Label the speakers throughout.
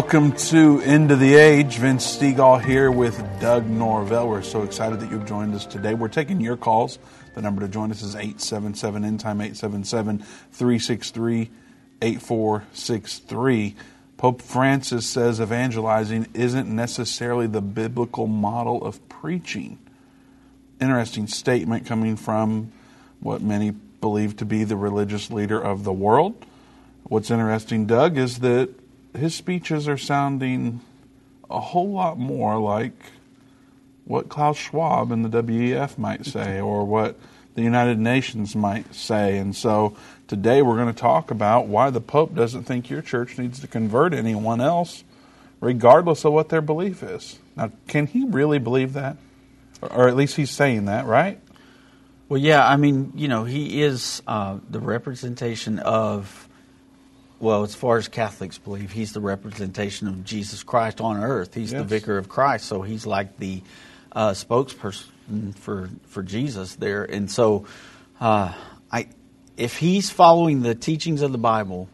Speaker 1: Welcome to End of the Age. Vince Stegall here with Doug Norvell. We're so excited that you've joined us today. We're taking your calls. The number to join us is 877 End Time 877 363 8463. Pope Francis says evangelizing isn't necessarily the biblical model of preaching. Interesting statement coming from what many believe to be the religious leader of the world. What's interesting, Doug, is that his speeches are sounding a whole lot more like what Klaus Schwab and the WEF might say, or what the United Nations might say. And so today we're going to talk about why the Pope doesn't think your church needs to convert anyone else, regardless of what their belief is. Now, can he really believe that? Or at least he's saying that, right?
Speaker 2: Well, yeah, I mean, you know, he is uh, the representation of well, as far as Catholics believe, he's the representation of Jesus Christ on earth. He's yes. the vicar of Christ, so he's like the uh, spokesperson for for Jesus there. And so, uh, I if he's following the teachings of the Bible,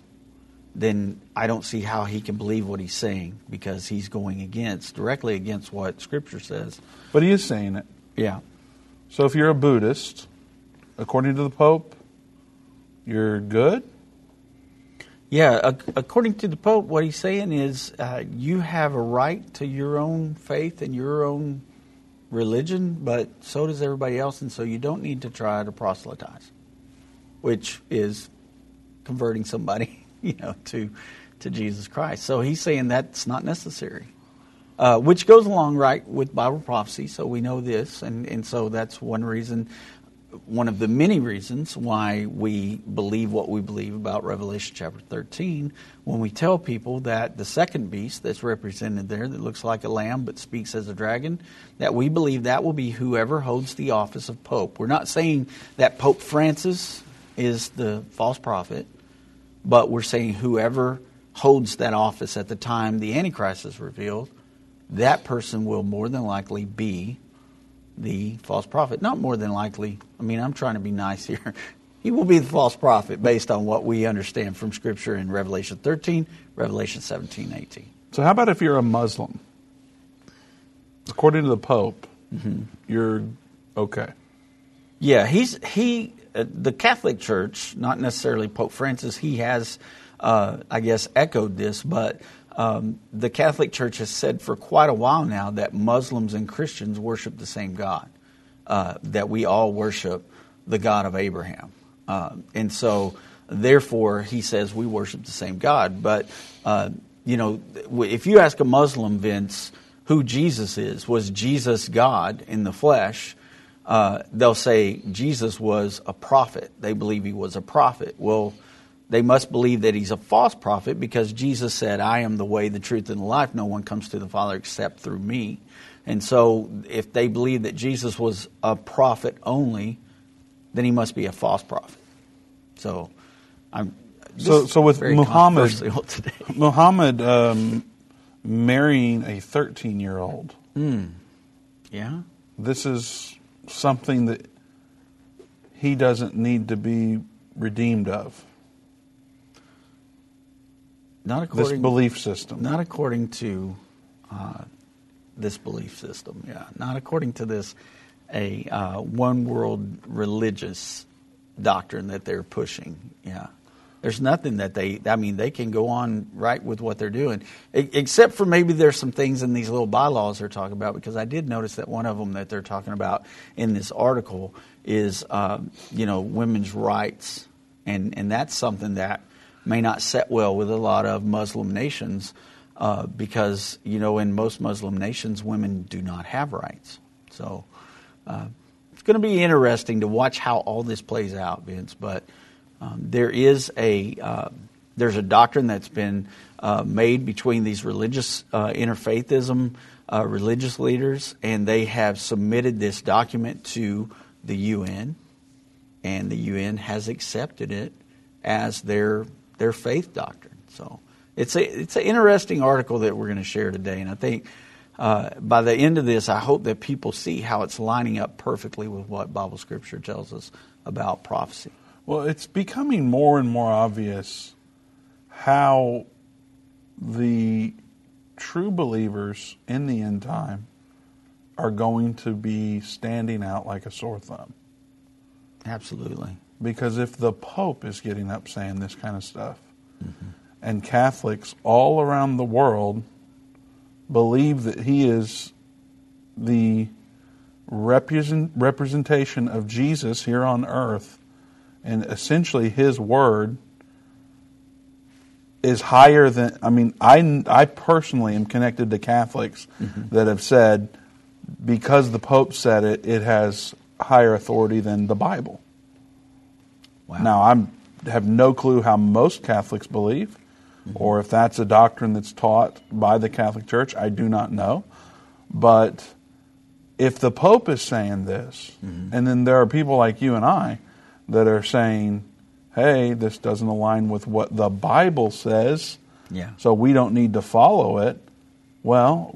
Speaker 2: then I don't see how he can believe what he's saying because he's going against directly against what Scripture says.
Speaker 1: But he is saying it.
Speaker 2: Yeah.
Speaker 1: So if you're a Buddhist, according to the Pope, you're good
Speaker 2: yeah, according to the Pope, what he's saying is uh, you have a right to your own faith and your own religion, but so does everybody else, and so you don't need to try to proselytize, which is converting somebody, you know, to to Jesus Christ. So he's saying that's not necessary, uh, which goes along right with Bible prophecy. So we know this, and and so that's one reason one of the many reasons why we believe what we believe about Revelation chapter 13 when we tell people that the second beast that's represented there, that looks like a lamb but speaks as a dragon, that we believe that will be whoever holds the office of Pope. We're not saying that Pope Francis is the false prophet, but we're saying whoever holds that office at the time the Antichrist is revealed, that person will more than likely be the false prophet. Not more than likely. I mean, I'm trying to be nice here. He will be the false prophet based on what we understand from Scripture in Revelation 13, Revelation 17, 18.
Speaker 1: So, how about if you're a Muslim? According to the Pope, mm-hmm. you're okay.
Speaker 2: Yeah, he's he. Uh, the Catholic Church, not necessarily Pope Francis, he has, uh, I guess, echoed this, but um, the Catholic Church has said for quite a while now that Muslims and Christians worship the same God, uh, that we all worship the God of Abraham. Uh, and so, therefore, he says we worship the same God. But, uh, you know, if you ask a Muslim, Vince, who Jesus is, was Jesus God in the flesh? Uh, they'll say Jesus was a prophet. They believe he was a prophet. Well, they must believe that he's a false prophet because Jesus said, I am the way, the truth, and the life. No one comes to the Father except through me. And so, if they believe that Jesus was a prophet only, then he must be a false prophet. So, I'm.
Speaker 1: So, so with Muhammad, Muhammad um, marrying a 13 year old.
Speaker 2: Mm. Yeah.
Speaker 1: This is something that he doesn't need to be redeemed of.
Speaker 2: Not according
Speaker 1: this belief system.
Speaker 2: Not according to uh, this belief system. Yeah, not according to this a uh, one world religious doctrine that they're pushing. Yeah. There's nothing that they, I mean, they can go on right with what they're doing, except for maybe there's some things in these little bylaws they're talking about, because I did notice that one of them that they're talking about in this article is, uh, you know, women's rights. And, and that's something that may not set well with a lot of Muslim nations uh, because, you know, in most Muslim nations, women do not have rights. So uh, it's going to be interesting to watch how all this plays out, Vince. But um, there is a uh, there's a doctrine that's been uh, made between these religious uh, interfaithism uh, religious leaders, and they have submitted this document to the UN, and the UN has accepted it as their their faith doctrine. So it's a it's an interesting article that we're going to share today, and I think uh, by the end of this, I hope that people see how it's lining up perfectly with what Bible Scripture tells us about prophecy.
Speaker 1: Well, it's becoming more and more obvious how the true believers in the end time are going to be standing out like a sore thumb.
Speaker 2: Absolutely.
Speaker 1: Because if the Pope is getting up saying this kind of stuff, mm-hmm. And Catholics all around the world believe that he is the represent, representation of Jesus here on earth, and essentially his word is higher than I mean I I personally am connected to Catholics mm-hmm. that have said because the Pope said it, it has higher authority than the Bible. Wow. Now I'm have no clue how most Catholics believe, mm-hmm. or if that's a doctrine that's taught by the Catholic Church. I do not know, but if the Pope is saying this, mm-hmm. and then there are people like you and I that are saying, hey, this doesn't align with what the Bible says,
Speaker 2: yeah.
Speaker 1: so we don't need to follow it, well,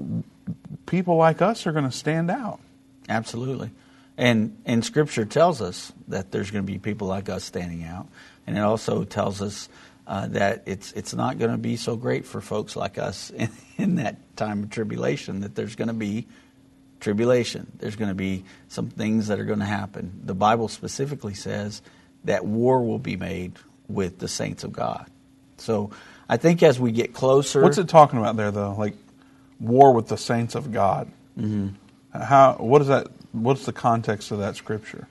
Speaker 1: people like us are going to stand out.
Speaker 2: Absolutely. And, and Scripture tells us that there's going to be people like us standing out. And it also tells us uh, that it's, it's not going to be so great for folks like us in, in that time of tribulation, that there's going to be tribulation. There's going to be some things that are going to happen. The Bible specifically says that war will be made with the saints of God. So I think as we get closer.
Speaker 1: What's it talking about there, though? Like war with the saints of God. Mm-hmm. How? What is that? What's the context of that scripture?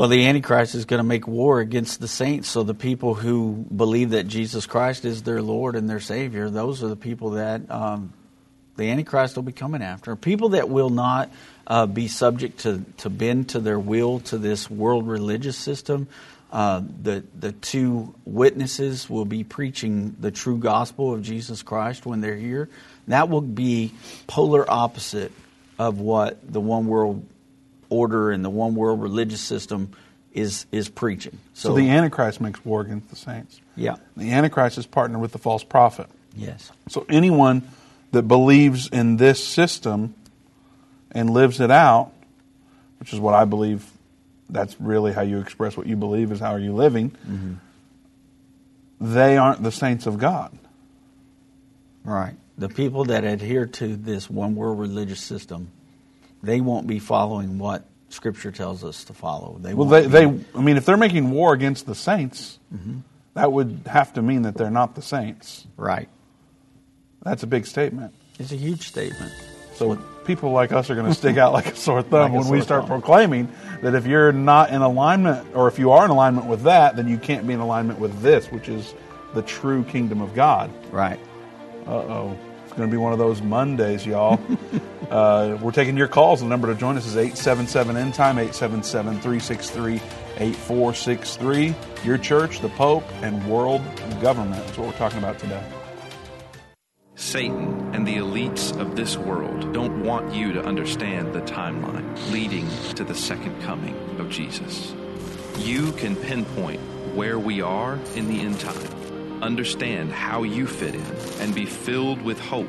Speaker 2: Well, the Antichrist is going to make war against the saints. So the people who believe that Jesus Christ is their Lord and their Savior, those are the people that um, the Antichrist will be coming after. People that will not uh, be subject to, to bend to their will to this world religious system. Uh, the, the two witnesses will be preaching the true gospel of Jesus Christ when they're here. That will be polar opposite of what the one world order and the one world religious system is is preaching.
Speaker 1: So, so, the Antichrist makes war against the saints.
Speaker 2: Yeah.
Speaker 1: The Antichrist is partnered with the false prophet.
Speaker 2: Yes.
Speaker 1: So anyone that believes in this system and lives it out, which is what I believe that's really how you express what you believe is how are you living, mm-hmm. they aren't the saints of God.
Speaker 2: Right. The people that adhere to this one world religious system, they won't be following what Scripture tells us to follow.
Speaker 1: They well, they, they, I mean, if they're making war against the saints, mm-hmm. that would have to mean that they're not the saints.
Speaker 2: Right.
Speaker 1: That's a big statement.
Speaker 2: It's a huge statement.
Speaker 1: So people like us are going to stick out like a sore thumb like when we start thumb. proclaiming that if you're not in alignment, or if you are in alignment with that, then you can't be in alignment with this, which is the true kingdom of God.
Speaker 2: Right.
Speaker 1: Uh oh. It's going to be one of those Mondays, y'all. uh, we're taking your calls. The number to join us is 877 End Time, 877 363 8463. Your church, the Pope, and world government. That's what we're talking about today.
Speaker 3: Satan and the elites of this world don't want you to understand the timeline leading to the second coming of Jesus. You can pinpoint where we are in the end time, understand how you fit in, and be filled with hope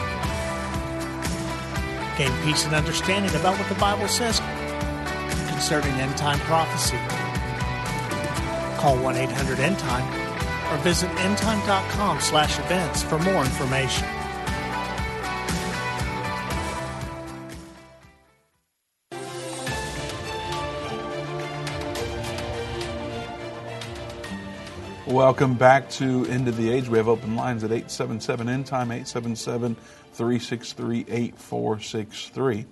Speaker 4: Gain peace and understanding about what the Bible says concerning end time prophecy. Call 1 800 End Time or visit endtime.com slash events for more information.
Speaker 1: Welcome back to End of the Age. We have open lines at 877 End Time, 877 363 8463.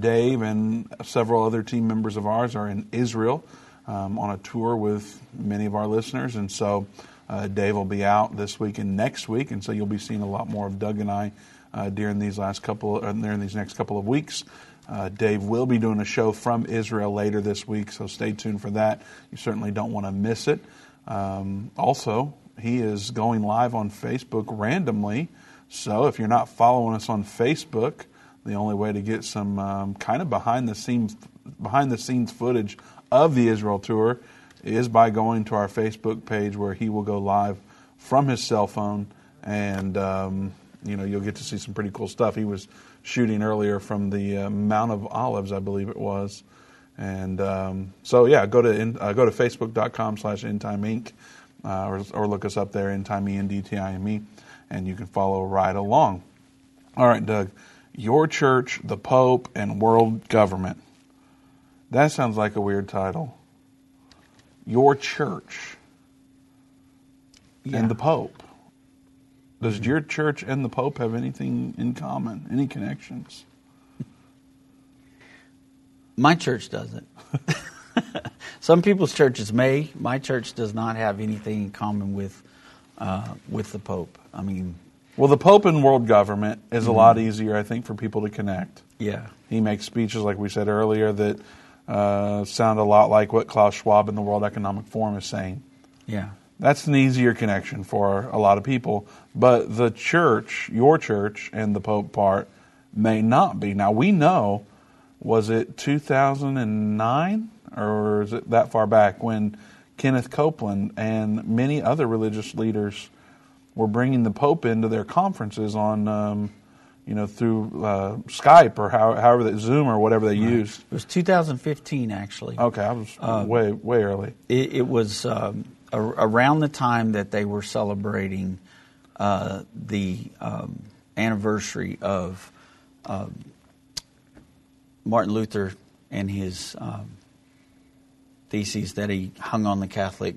Speaker 1: Dave and several other team members of ours are in Israel um, on a tour with many of our listeners, and so uh, Dave will be out this week and next week, and so you'll be seeing a lot more of Doug and I uh, during these last couple, uh, during these next couple of weeks. Uh, Dave will be doing a show from Israel later this week, so stay tuned for that. You certainly don't want to miss it. Um, also, he is going live on Facebook randomly. So if you're not following us on Facebook, the only way to get some um, kind of behind the scenes behind the scenes footage of the Israel tour is by going to our Facebook page where he will go live from his cell phone, and um, you know you'll get to see some pretty cool stuff. He was shooting earlier from the uh, Mount of Olives, I believe it was. And um, so, yeah, go to in, uh, go to facebook.com slash Endtime Inc. Uh, or, or look us up there, Endtime E N D T I M E, and you can follow right along. All right, Doug, your church, the Pope, and world government. That sounds like a weird title. Your church
Speaker 2: Yeah.
Speaker 1: and the Pope. Does your church and the Pope have anything in common? Any connections?
Speaker 2: My church doesn't. Some people's churches may. My church does not have anything in common with uh, with the Pope. I mean,
Speaker 1: Well, the Pope and world government is a lot easier, I think, for people to connect.
Speaker 2: yeah,
Speaker 1: He makes speeches, like we said earlier, that uh, sound a lot like what Klaus Schwab in the World Economic Forum is saying.
Speaker 2: yeah,
Speaker 1: That's an easier connection for a lot of people. But the church, your church, and the Pope part may not be. Now, we know, was it 2009 or is it that far back when Kenneth Copeland and many other religious leaders were bringing the Pope into their conferences on, um, you know, through uh, Skype or how, however that Zoom or whatever they used.
Speaker 2: it was 2015 actually.
Speaker 1: Okay, I was way way early.
Speaker 2: It, it was um, a, around the time that they were celebrating uh, the um, anniversary of um, Martin Luther and his um, theses that he hung on the Catholic.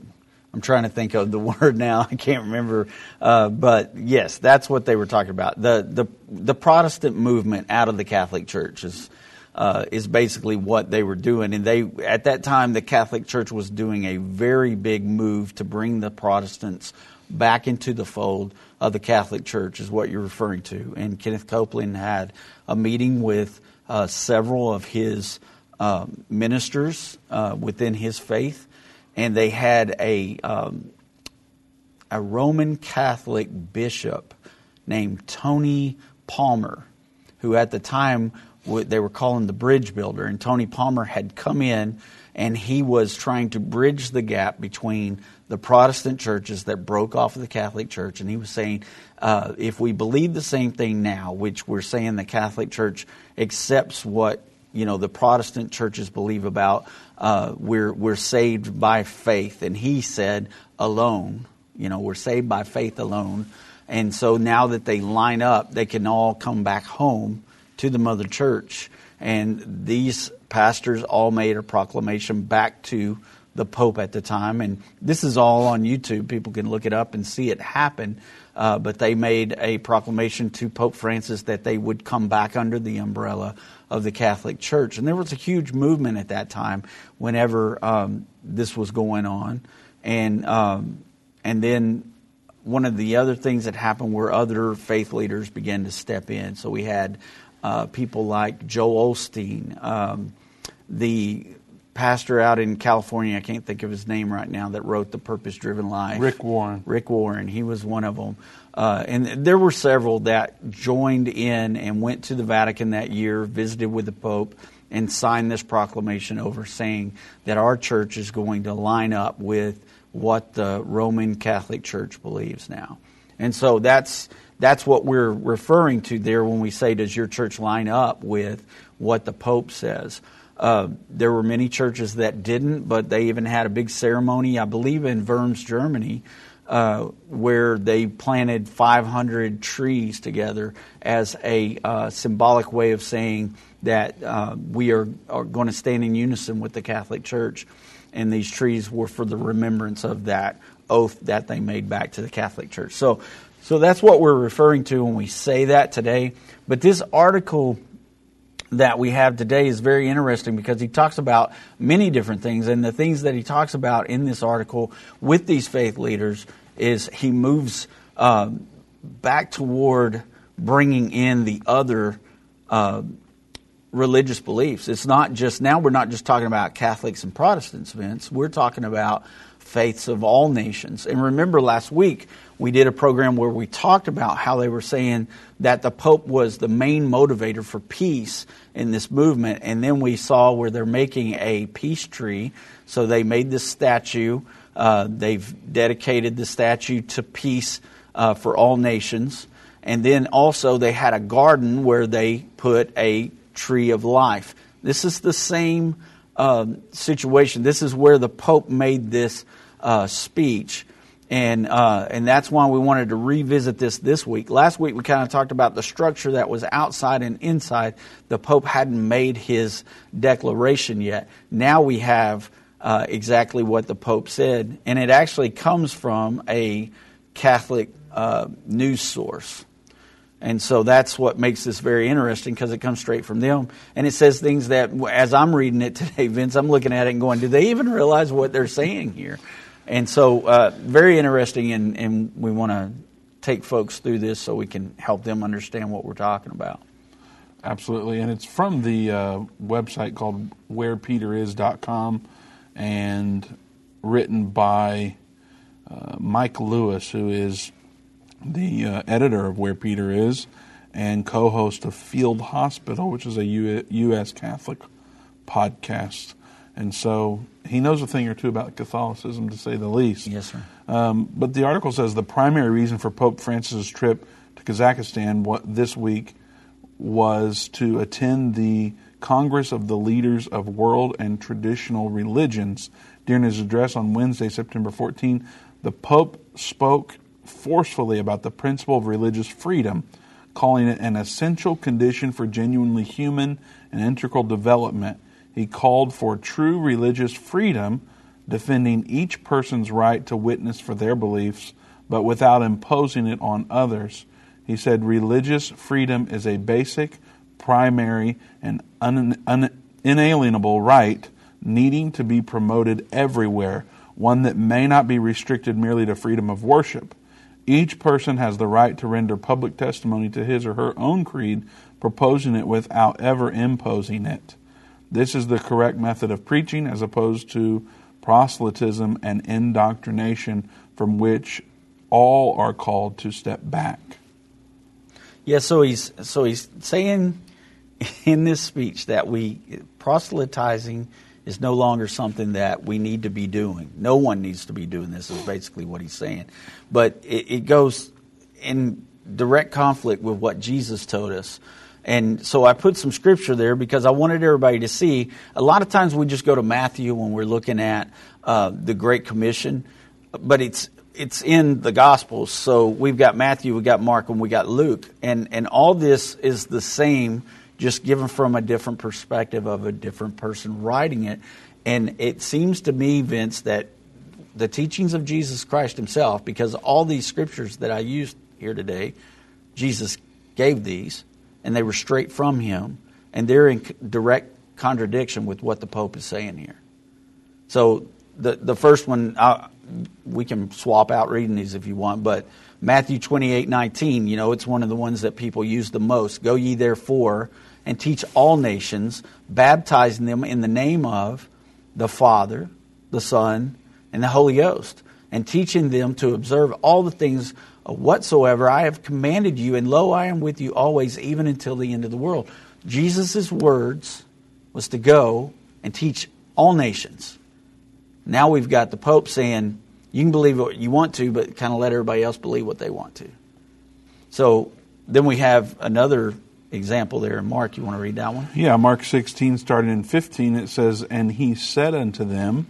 Speaker 2: I'm trying to think of the word now. I can't remember, uh, but yes, that's what they were talking about. the the The Protestant movement out of the Catholic Church is uh, is basically what they were doing, and they at that time the Catholic Church was doing a very big move to bring the Protestants back into the fold of the Catholic Church, is what you're referring to. And Kenneth Copeland had a meeting with uh, several of his um, ministers uh, within his faith, and they had a um, a Roman Catholic bishop named Tony Palmer, who at the time they were calling the bridge builder. And Tony Palmer had come in and he was trying to bridge the gap between the Protestant churches that broke off of the Catholic Church. And he was saying, uh, if we believe the same thing now, which we're saying the Catholic Church accepts what you know the Protestant churches believe about, uh, we're we're saved by faith. And he said, alone. You know, we're saved by faith alone. And so now that they line up, they can all come back home to the mother church. And these pastors all made a proclamation back to the Pope at the time. And this is all on YouTube. People can look it up and see it happen. Uh, but they made a proclamation to Pope Francis that they would come back under the umbrella of the Catholic Church. And there was a huge movement at that time whenever um, this was going on. And, um, and then one of the other things that happened were other faith leaders began to step in. So we had uh, people like Joel Osteen, um, the pastor out in California, I can't think of his name right now, that wrote The Purpose Driven Life.
Speaker 1: Rick Warren.
Speaker 2: Rick Warren, he was one of them. Uh, and there were several that joined in and went to the Vatican that year, visited with the Pope, and signed this proclamation over saying that our church is going to line up with what the Roman Catholic Church believes now. And so that's that's what we're referring to there when we say, does your church line up with what the Pope says? Uh, there were many churches that didn't, but they even had a big ceremony, I believe, in Worms, Germany, uh, where they planted 500 trees together as a uh, symbolic way of saying that uh, we are, are going to stand in unison with the Catholic Church. And these trees were for the remembrance of that oath that they made back to the Catholic Church. So, so that's what we're referring to when we say that today. But this article that we have today is very interesting because he talks about many different things. And the things that he talks about in this article with these faith leaders is he moves uh, back toward bringing in the other uh, religious beliefs. It's not just, now we're not just talking about Catholics and Protestants, Vince. We're talking about faiths of all nations. And remember last week, we did a program where we talked about how they were saying that the Pope was the main motivator for peace in this movement. And then we saw where they're making a peace tree. So they made this statue. Uh, they've dedicated the statue to peace uh, for all nations. And then also they had a garden where they put a tree of life. This is the same um, situation. This is where the Pope made this uh, speech. And, uh, and that's why we wanted to revisit this this week. Last week we kind of talked about the structure that was outside and inside. The Pope hadn't made his declaration yet. Now we have uh, exactly what the Pope said, and it actually comes from a Catholic uh, news source. And so that's what makes this very interesting because it comes straight from them. And it says things that, as I'm reading it today, Vince, I'm looking at it and going, do they even realize what they're saying here? And so, uh, very interesting, and, and we want to take folks through this so we can help them understand what we're talking about.
Speaker 1: Absolutely. And it's from the uh, website called wherepeteris.com and written by uh, Mike Lewis, who is the uh, editor of Where Peter Is and co host of Field Hospital, which is a U- U.S. Catholic podcast. And so he knows a thing or two about Catholicism, to say the least.
Speaker 2: Yes, sir.
Speaker 1: Um, but the article says the primary reason for Pope Francis's trip to Kazakhstan what, this week was to attend the Congress of the Leaders of World and Traditional Religions. During his address on Wednesday, September 14, the Pope spoke forcefully about the principle of religious freedom, calling it an essential condition for genuinely human and integral development. He called for true religious freedom, defending each person's right to witness for their beliefs, but without imposing it on others. He said religious freedom is a basic, primary, and un- un- inalienable right needing to be promoted everywhere, one that may not be restricted merely to freedom of worship. Each person has the right to render public testimony to his or her own creed, proposing it without ever imposing it. This is the correct method of preaching as opposed to proselytism and indoctrination from which all are called to step back.
Speaker 2: Yeah, so he's so he's saying in this speech that we proselytizing is no longer something that we need to be doing. No one needs to be doing this, is basically what he's saying. But it, it goes in direct conflict with what Jesus told us. And so I put some scripture there because I wanted everybody to see. A lot of times we just go to Matthew when we're looking at uh, the Great Commission, but it's it's in the Gospels. So we've got Matthew, we've got Mark, and we got Luke, and and all this is the same just given from a different perspective of a different person writing it. And it seems to me, Vince, that the teachings of Jesus Christ himself, because all these scriptures that I used here today, Jesus gave these, and they were straight from him, and they're in direct contradiction with what the Pope is saying here. So the the first one, I, we can swap out reading these if you want, but Matthew 28, 19, you know, it's one of the ones that people use the most. Go ye therefore and teach all nations, baptizing them in the name of the Father, the Son, and the Holy Ghost, and teaching them to observe all the things whatsoever I have commanded you, and lo, I am with you always, even until the end of the world. Jesus' words was to go and teach all nations. Now we've got the Pope saying, You can believe what you want to, but kind of let everybody else believe what they want to. So then we have another example there in Mark. You want to read that one?
Speaker 1: Yeah, Mark 16, starting in 15, it says, And he said unto them,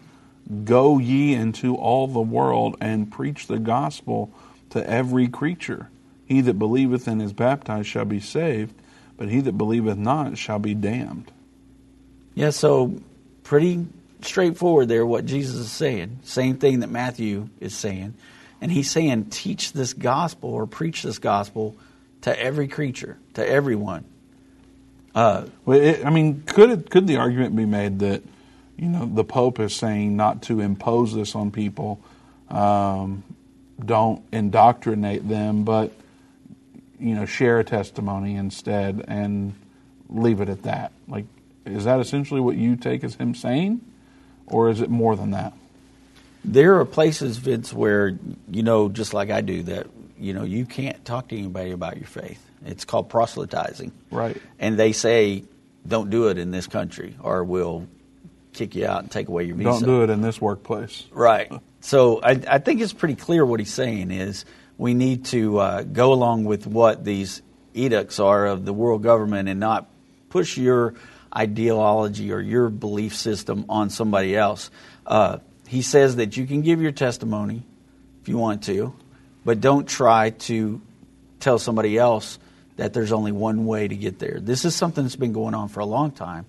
Speaker 1: Go ye into all the world and preach the gospel to every creature. He that believeth and is baptized shall be saved, but he that believeth not shall be damned.
Speaker 2: Yeah, so pretty straightforward there what Jesus is saying. Same thing that Matthew is saying. And he's saying, teach this gospel or preach this gospel to every creature, to everyone.
Speaker 1: Uh, well, it, I mean, could it, could the argument be made that you know the Pope is saying not to impose this on people, um, don't indoctrinate them, but you know share a testimony instead and leave it at that? Like, is that essentially what you take as him saying, or is it more than that?
Speaker 2: There are places, Vince, where you know, just like I do, that you know, you can't talk to anybody about your faith. It's called proselytizing.
Speaker 1: Right.
Speaker 2: And they say, don't do it in this country or we'll kick you out and take away your visa.
Speaker 1: Don't do it in this workplace.
Speaker 2: Right. So I, I think it's pretty clear what he's saying is we need to uh, go along with what these edicts are of the world government and not push your ideology or your belief system on somebody else. Uh, he says that you can give your testimony if you want to, but don't try to tell somebody else that there's only one way to get there. This is something that's been going on for a long time.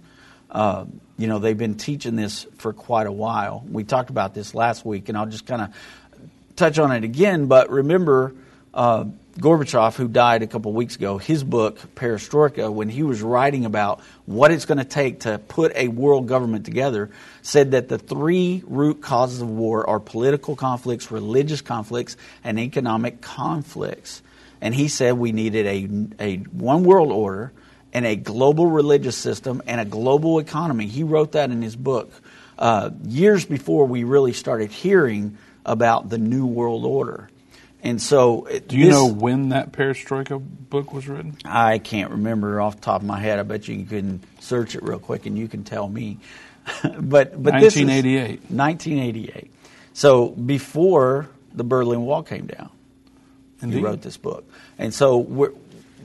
Speaker 2: Uh, you know, they've been teaching this for quite a while. We talked about this last week, and I'll just kind of touch on it again. But remember, uh, Gorbachev, who died a couple weeks ago, his book, Perestroika, when he was writing about what it's going to take to put a world government together, said that the three root causes of war are political conflicts, religious conflicts, and economic conflicts. And he said we needed a, a one world order and a global religious system and a global economy. He wrote that in his book uh, years before we really started hearing about the New World Order. And so,
Speaker 1: do you this, know when that Perestroika book was written?
Speaker 2: I can't remember off the top of my head. I bet you can search it real quick and you can tell me. but but
Speaker 1: 1988.
Speaker 2: 1988. So before the Berlin Wall came down,
Speaker 1: Indeed.
Speaker 2: he wrote this book. And so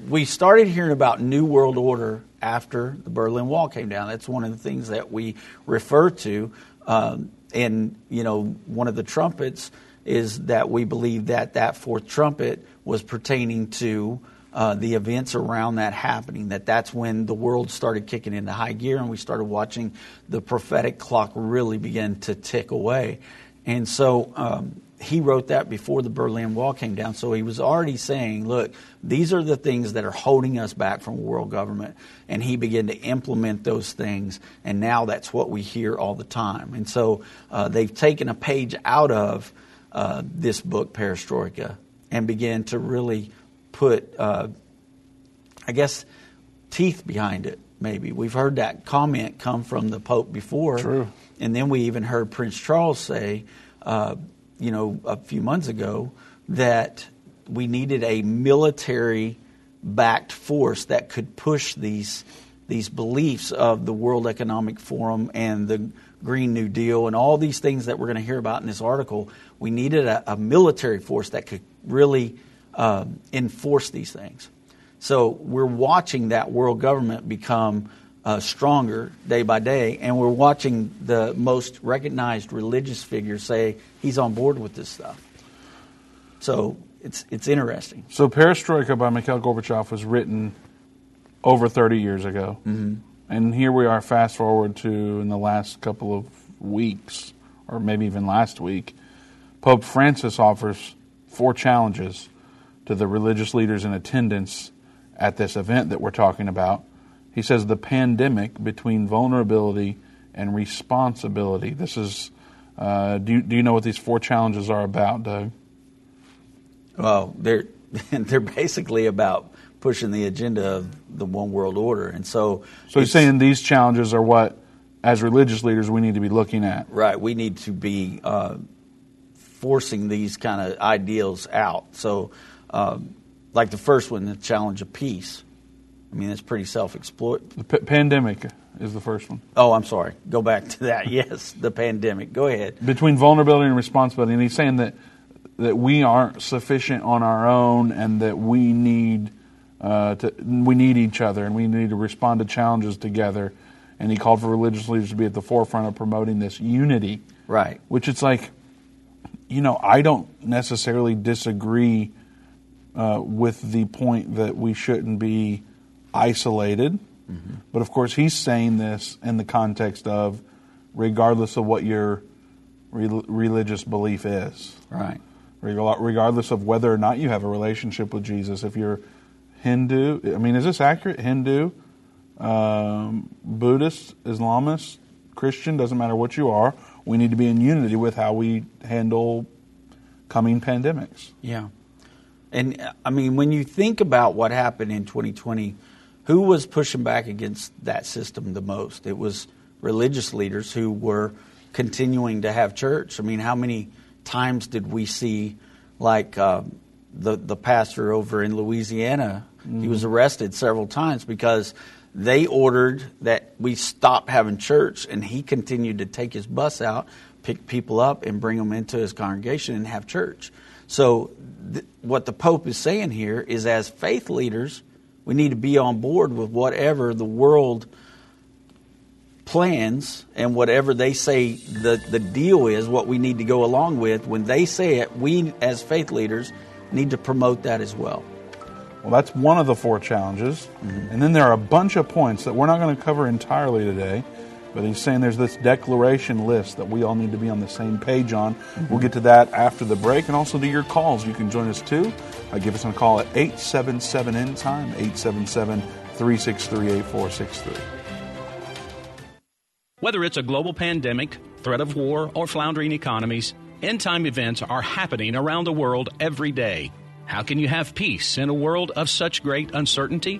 Speaker 2: we started hearing about New World Order after the Berlin Wall came down. That's one of the things that we refer to. Um, and you know, one of the trumpets is that we believe that that fourth trumpet was pertaining to uh, the events around that happening. That that's when the world started kicking into high gear, and we started watching the prophetic clock really begin to tick away. And so um, he wrote that before the Berlin Wall came down. So he was already saying, look, these are the things that are holding us back from world government. And he began to implement those things. And now that's what we hear all the time. And so uh, they've taken a page out of uh, this book, Perestroika, and began to really put, uh, I guess, teeth behind it, maybe. We've heard that comment come from the Pope before.
Speaker 1: True.
Speaker 2: And then we even heard Prince Charles say, uh, you know, a few months ago, that we needed a military backed force that could push these these beliefs of the World Economic Forum and the Green New Deal and all these things that we're going to hear about in this article, we needed a, a military force that could really um, enforce these things. So we're watching that world government become uh, stronger day by day, and we're watching the most recognized religious figures say he's on board with this stuff. So it's it's interesting.
Speaker 1: So Perestroika by Mikhail Gorbachev was written over 30 years ago.
Speaker 2: Mm-hmm.
Speaker 1: And here we are, fast forward to in the last couple of weeks, or maybe even last week, Pope Francis offers four challenges to the religious leaders in attendance at this event that we're talking about. He says the pandemic between vulnerability and responsibility. This is, uh, do, you, do you know what these four challenges are about, Doug?
Speaker 2: Well, they're, they're basically about pushing the agenda of the one world order. And so,
Speaker 1: so he's saying these challenges are what, as religious leaders, we need to be looking at.
Speaker 2: Right. We need to be uh, forcing these kind of ideals out. So, um, like the first one, the challenge of peace. I mean, it's pretty self-exploit.
Speaker 1: The p- pandemic. is the first one.
Speaker 2: Oh, I'm sorry. Go back to that. Yes, the pandemic. Go ahead.
Speaker 1: Between vulnerability and responsibility. And he's saying that, that we aren't sufficient on our own and that we need, uh, to, we need each other and we need to respond to challenges together. And he called for religious leaders to be at the forefront of promoting this unity.
Speaker 2: Right.
Speaker 1: Which it's like, you know, I don't necessarily disagree uh, with the point that we shouldn't be isolated. Mm-hmm. But of course, he's saying this in the context of regardless of what your re- religious belief is.
Speaker 2: Right.
Speaker 1: Regardless of whether or not you have a relationship with Jesus. If you're Hindu, I mean, is this accurate? Hindu, um, Buddhist, Islamist, Christian, doesn't matter what you are, we need to be in unity with how we handle coming pandemics.
Speaker 2: Yeah. And I mean, when you think about what happened in 2020, who was pushing back against that system the most? It was religious leaders who were continuing to have church. I mean, how many times did we see, like uh, the the pastor over in Louisiana? Mm-hmm. He was mm-hmm. arrested several times because they ordered that we stop having church, and he continued to take his bus out, pick people up, and bring them into his congregation and have church. So, th- what the Pope is saying here is, as faith leaders, we need to be on board with whatever the world plans and whatever they say the, the deal is, what we need to go along with. When they say it, we as faith leaders need to promote that as well.
Speaker 1: Well, that's one of the four challenges. Mm-hmm. And then there are a bunch of points that we're not going to cover entirely today. But he's saying there's this declaration list that we all need to be on the same page on. Mm-hmm. We'll get to that after the break and also to your calls. You can join us too. Uh, give us a call at 877 End Time, 877 363 8463.
Speaker 5: Whether it's a global pandemic, threat of war, or floundering economies, end time events are happening around the world every day. How can you have peace in a world of such great uncertainty?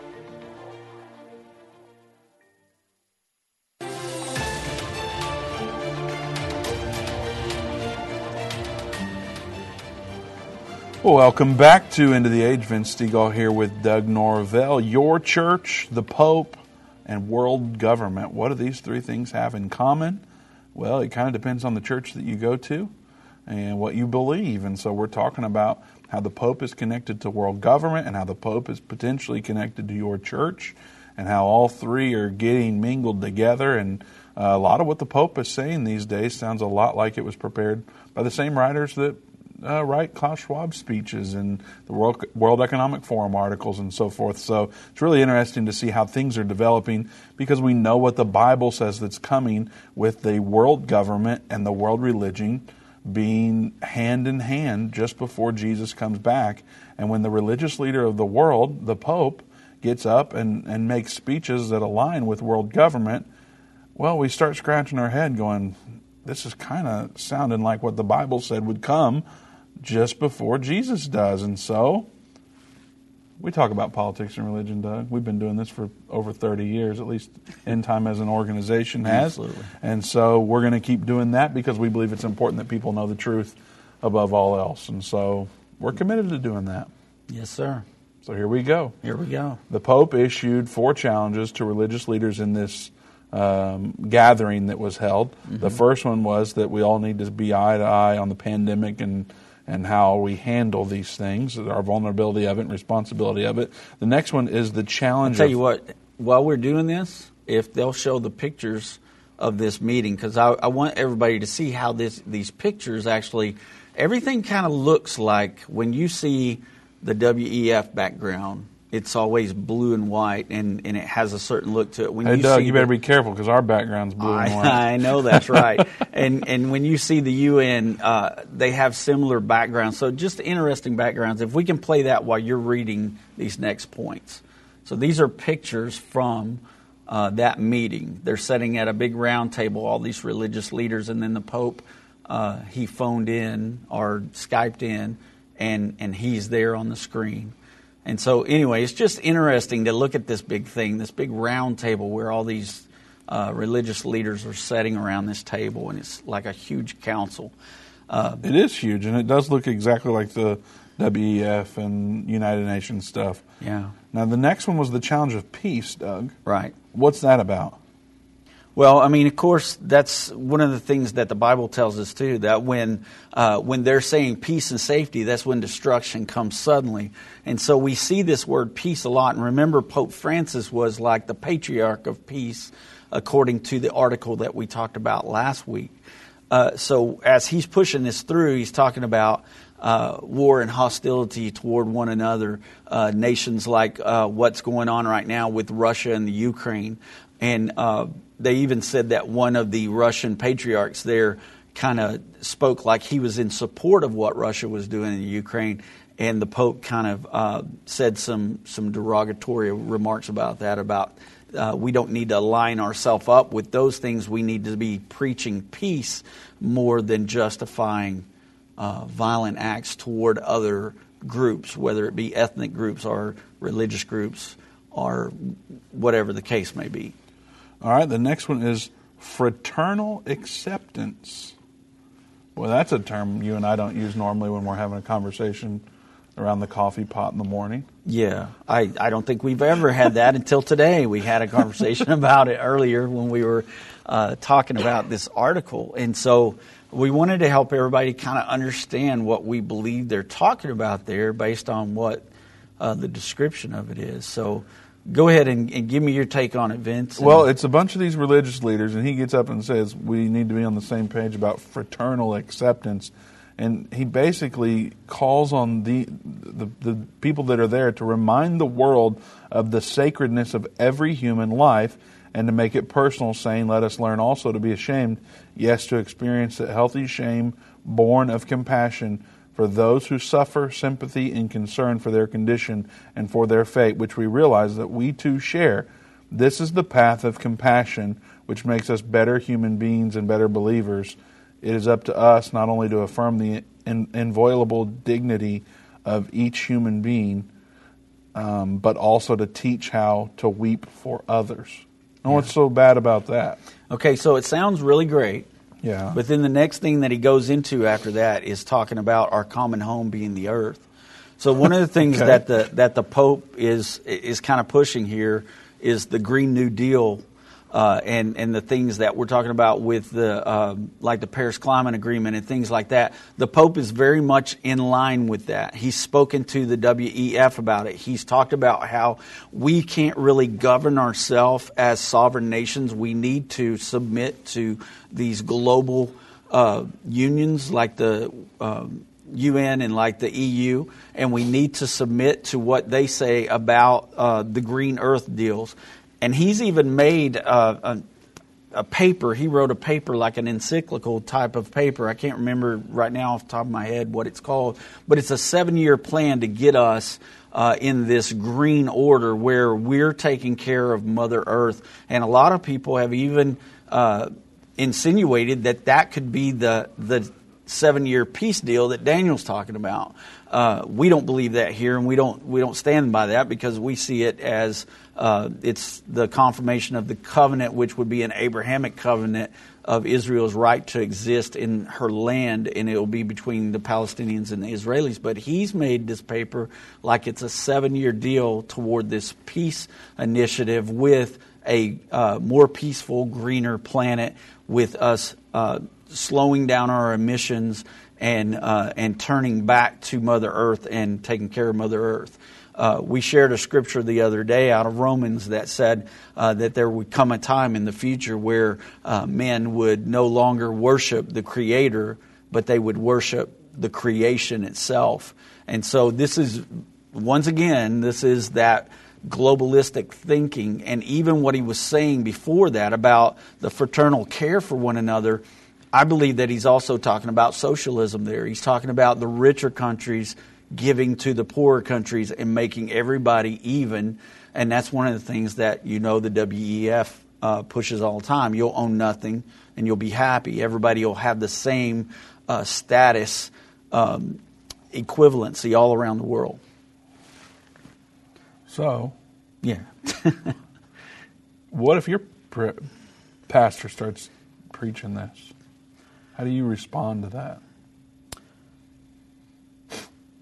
Speaker 1: Well, welcome back to End of the Age. Vince Stegall here with Doug Norvell. Your church, the Pope, and world government. What do these three things have in common? Well, it kind of depends on the church that you go to and what you believe. And so we're talking about how the Pope is connected to world government and how the Pope is potentially connected to your church and how all three are getting mingled together. And uh, a lot of what the Pope is saying these days sounds a lot like it was prepared by the same writers that uh, write Klaus Schwab speeches and the World, World Economic Forum articles and so forth. So it's really interesting to see how things are developing because we know what the Bible says that's coming with the world government and the world religion being hand in hand just before Jesus comes back. And when the religious leader of the world, the Pope, gets up and, and makes speeches that align with world government, well, we start scratching our head going, this is kind of sounding like what the Bible said would come just before Jesus does. And so, We talk about politics and religion, Doug. We've been doing this for over 30 years, at least End Time as an organization has.
Speaker 2: Absolutely.
Speaker 1: And so we're going to keep doing that because we believe it's important that people know the truth above all else. And so we're committed to doing that.
Speaker 2: Yes, sir.
Speaker 1: So here we go.
Speaker 2: Here we go.
Speaker 1: The Pope issued four challenges to religious leaders in this um, gathering that was held. The first one was that we all need to be eye to eye on the pandemic and and how we handle these things, our vulnerability of it, and responsibility of it. The next one is the challenge.
Speaker 2: I'll tell you what, while we're doing this, if they'll show the pictures of this meeting, because I, I want everybody to see how this these pictures actually, everything kind of looks like when you see the WEF background. It's always blue and white, and, and it has a certain look to it. When
Speaker 1: Hey,
Speaker 2: you
Speaker 1: Doug, you better
Speaker 2: the-
Speaker 1: be careful because our background's blue and white.
Speaker 2: I, I know that's right. and and when you see the UN, uh, they have similar backgrounds. So just interesting backgrounds. If we can play that while you're reading these next points. So these are pictures from uh, that meeting. They're sitting at a big round table, all these religious leaders, and then the Pope. Uh, he phoned in or Skyped in, and and he's there on the screen. And so, anyway, it's just interesting to look at this big thing, this big round table where all these uh, religious leaders are sitting around this table, and it's like a huge council. Uh,
Speaker 1: It is huge, and it does look exactly like the WEF and United Nations stuff.
Speaker 2: Yeah.
Speaker 1: Now, the next one was the challenge of peace, Doug.
Speaker 2: right.
Speaker 1: What's that about?
Speaker 2: Well, I mean, of course, that's one of the things that the Bible tells us too. That when uh, when they're saying peace and safety, that's when destruction comes suddenly. And so we see this word peace a lot. And remember, Pope Francis was like the patriarch of peace, according to the article that we talked about last week. Uh, so as he's pushing this through, he's talking about uh, war and hostility toward one another. Uh, nations like uh, what's going on right now with Russia and the Ukraine, and uh, they even said that one of the Russian patriarchs there kind of spoke like he was in support of what Russia was doing in Ukraine. And the Pope kind of uh, said some some derogatory remarks about that about uh, we don't need to line ourselves up with those things. We need to be preaching peace more than justifying uh, violent acts toward other groups, whether it be ethnic groups or religious groups or whatever the case may be.
Speaker 1: All right, the next one is fraternal acceptance. Well, that's a term you and I don't use normally when we're having a conversation around the coffee pot in the morning.
Speaker 2: Yeah, I, I don't think we've ever had that until today. We had a conversation about it earlier when we were uh, talking about this article. And so we wanted to help everybody kind of understand what we believe they're talking about there based on what uh, the description of it is. So go ahead and, and give me your take on it, Vince.
Speaker 1: Well, it's a bunch of these religious leaders, and he gets up and says we need to be on the same page about fraternal acceptance. And he basically calls on the, the the people that are there to remind the world of the sacredness of every human life, and to make it personal, saying, "Let us learn also to be ashamed, yes, to experience that healthy shame born of compassion." For those who suffer sympathy and concern for their condition and for their fate, which we realize that we too share, this is the path of compassion, which makes us better human beings and better believers. It is up to us not only to affirm the in, inviolable dignity of each human being, um, but also to teach how to weep for others. And what's so bad about that?
Speaker 2: Okay, so it sounds really great.
Speaker 1: Yeah.
Speaker 2: But then the next thing that he goes into after that is talking about our common home being the earth. So one of the things
Speaker 1: Okay.
Speaker 2: that the that the Pope is is kind of pushing here is the Green New Deal. Uh, and and the things that we're talking about with the um, like the Paris Climate Agreement and things like that, the Pope is very much in line with that. He's spoken to the WEF about it. He's talked about how we can't really govern ourselves as sovereign nations. We need to submit to these global uh, unions like the um, UN and like the EU, and we need to submit to what they say about uh, the green earth deals. And he's even made uh, a, a paper. He wrote a paper like an encyclical type of paper. I can't remember right now off the top of my head what it's called, but it's a seven year plan to get us uh, in this green order where we're taking care of Mother Earth. And a lot of people have even uh, insinuated that that could be the the seven year peace deal that Daniel's talking about. Uh, we don't believe that here, and we don't we don't stand by that because we see it as uh, it's the confirmation of the covenant, which would be an Abrahamic covenant of Israel's right to exist in her land, and it will be between the Palestinians and the Israelis. But he's made this paper like it's a seven year deal toward this peace initiative with a uh, more peaceful, greener planet, with us uh, slowing down our emissions and uh, and turning back to Mother Earth and taking care of Mother Earth. Uh, we shared a scripture the other day out of Romans that said uh, that there would come a time in the future where uh, men would no longer worship the Creator, but they would worship the creation itself. And so, this is, once again, this is that globalistic thinking. And even what he was saying before that about the fraternal care for one another. I believe that he's also talking about socialism there. He's talking about the richer countries giving to the poorer countries and making everybody even. And that's one of the things that you know the WEF uh, pushes all the time. You'll own nothing and you'll be happy. Everybody will have the same uh, status um, equivalency all around the world.
Speaker 1: So,
Speaker 2: yeah.
Speaker 1: what if your pre- pastor starts preaching this? How do you respond to that?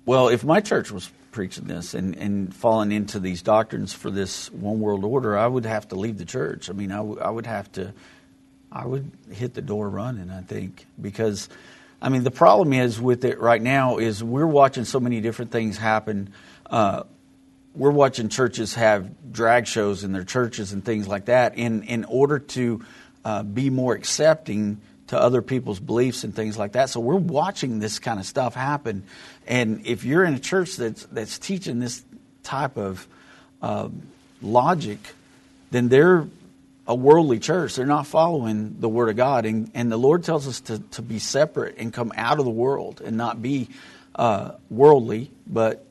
Speaker 2: Well, if my church was preaching this and, and falling into these doctrines for this one world order, I would have to leave the church. I mean, I, w- I would have to, I would hit the door running, I think, because, I mean, the problem is with it right now is we're watching so many different things happen. Uh, we're watching churches have drag shows in their churches and things like that in, in order to uh, be more accepting to other people's beliefs and things like that. So we're watching this kind of stuff happen. And if you're in a church that's, that's teaching this type of uh, logic, then they're a worldly church. They're not following the Word of God. And, and the Lord tells us to, to be separate and come out of the world and not be uh, worldly, but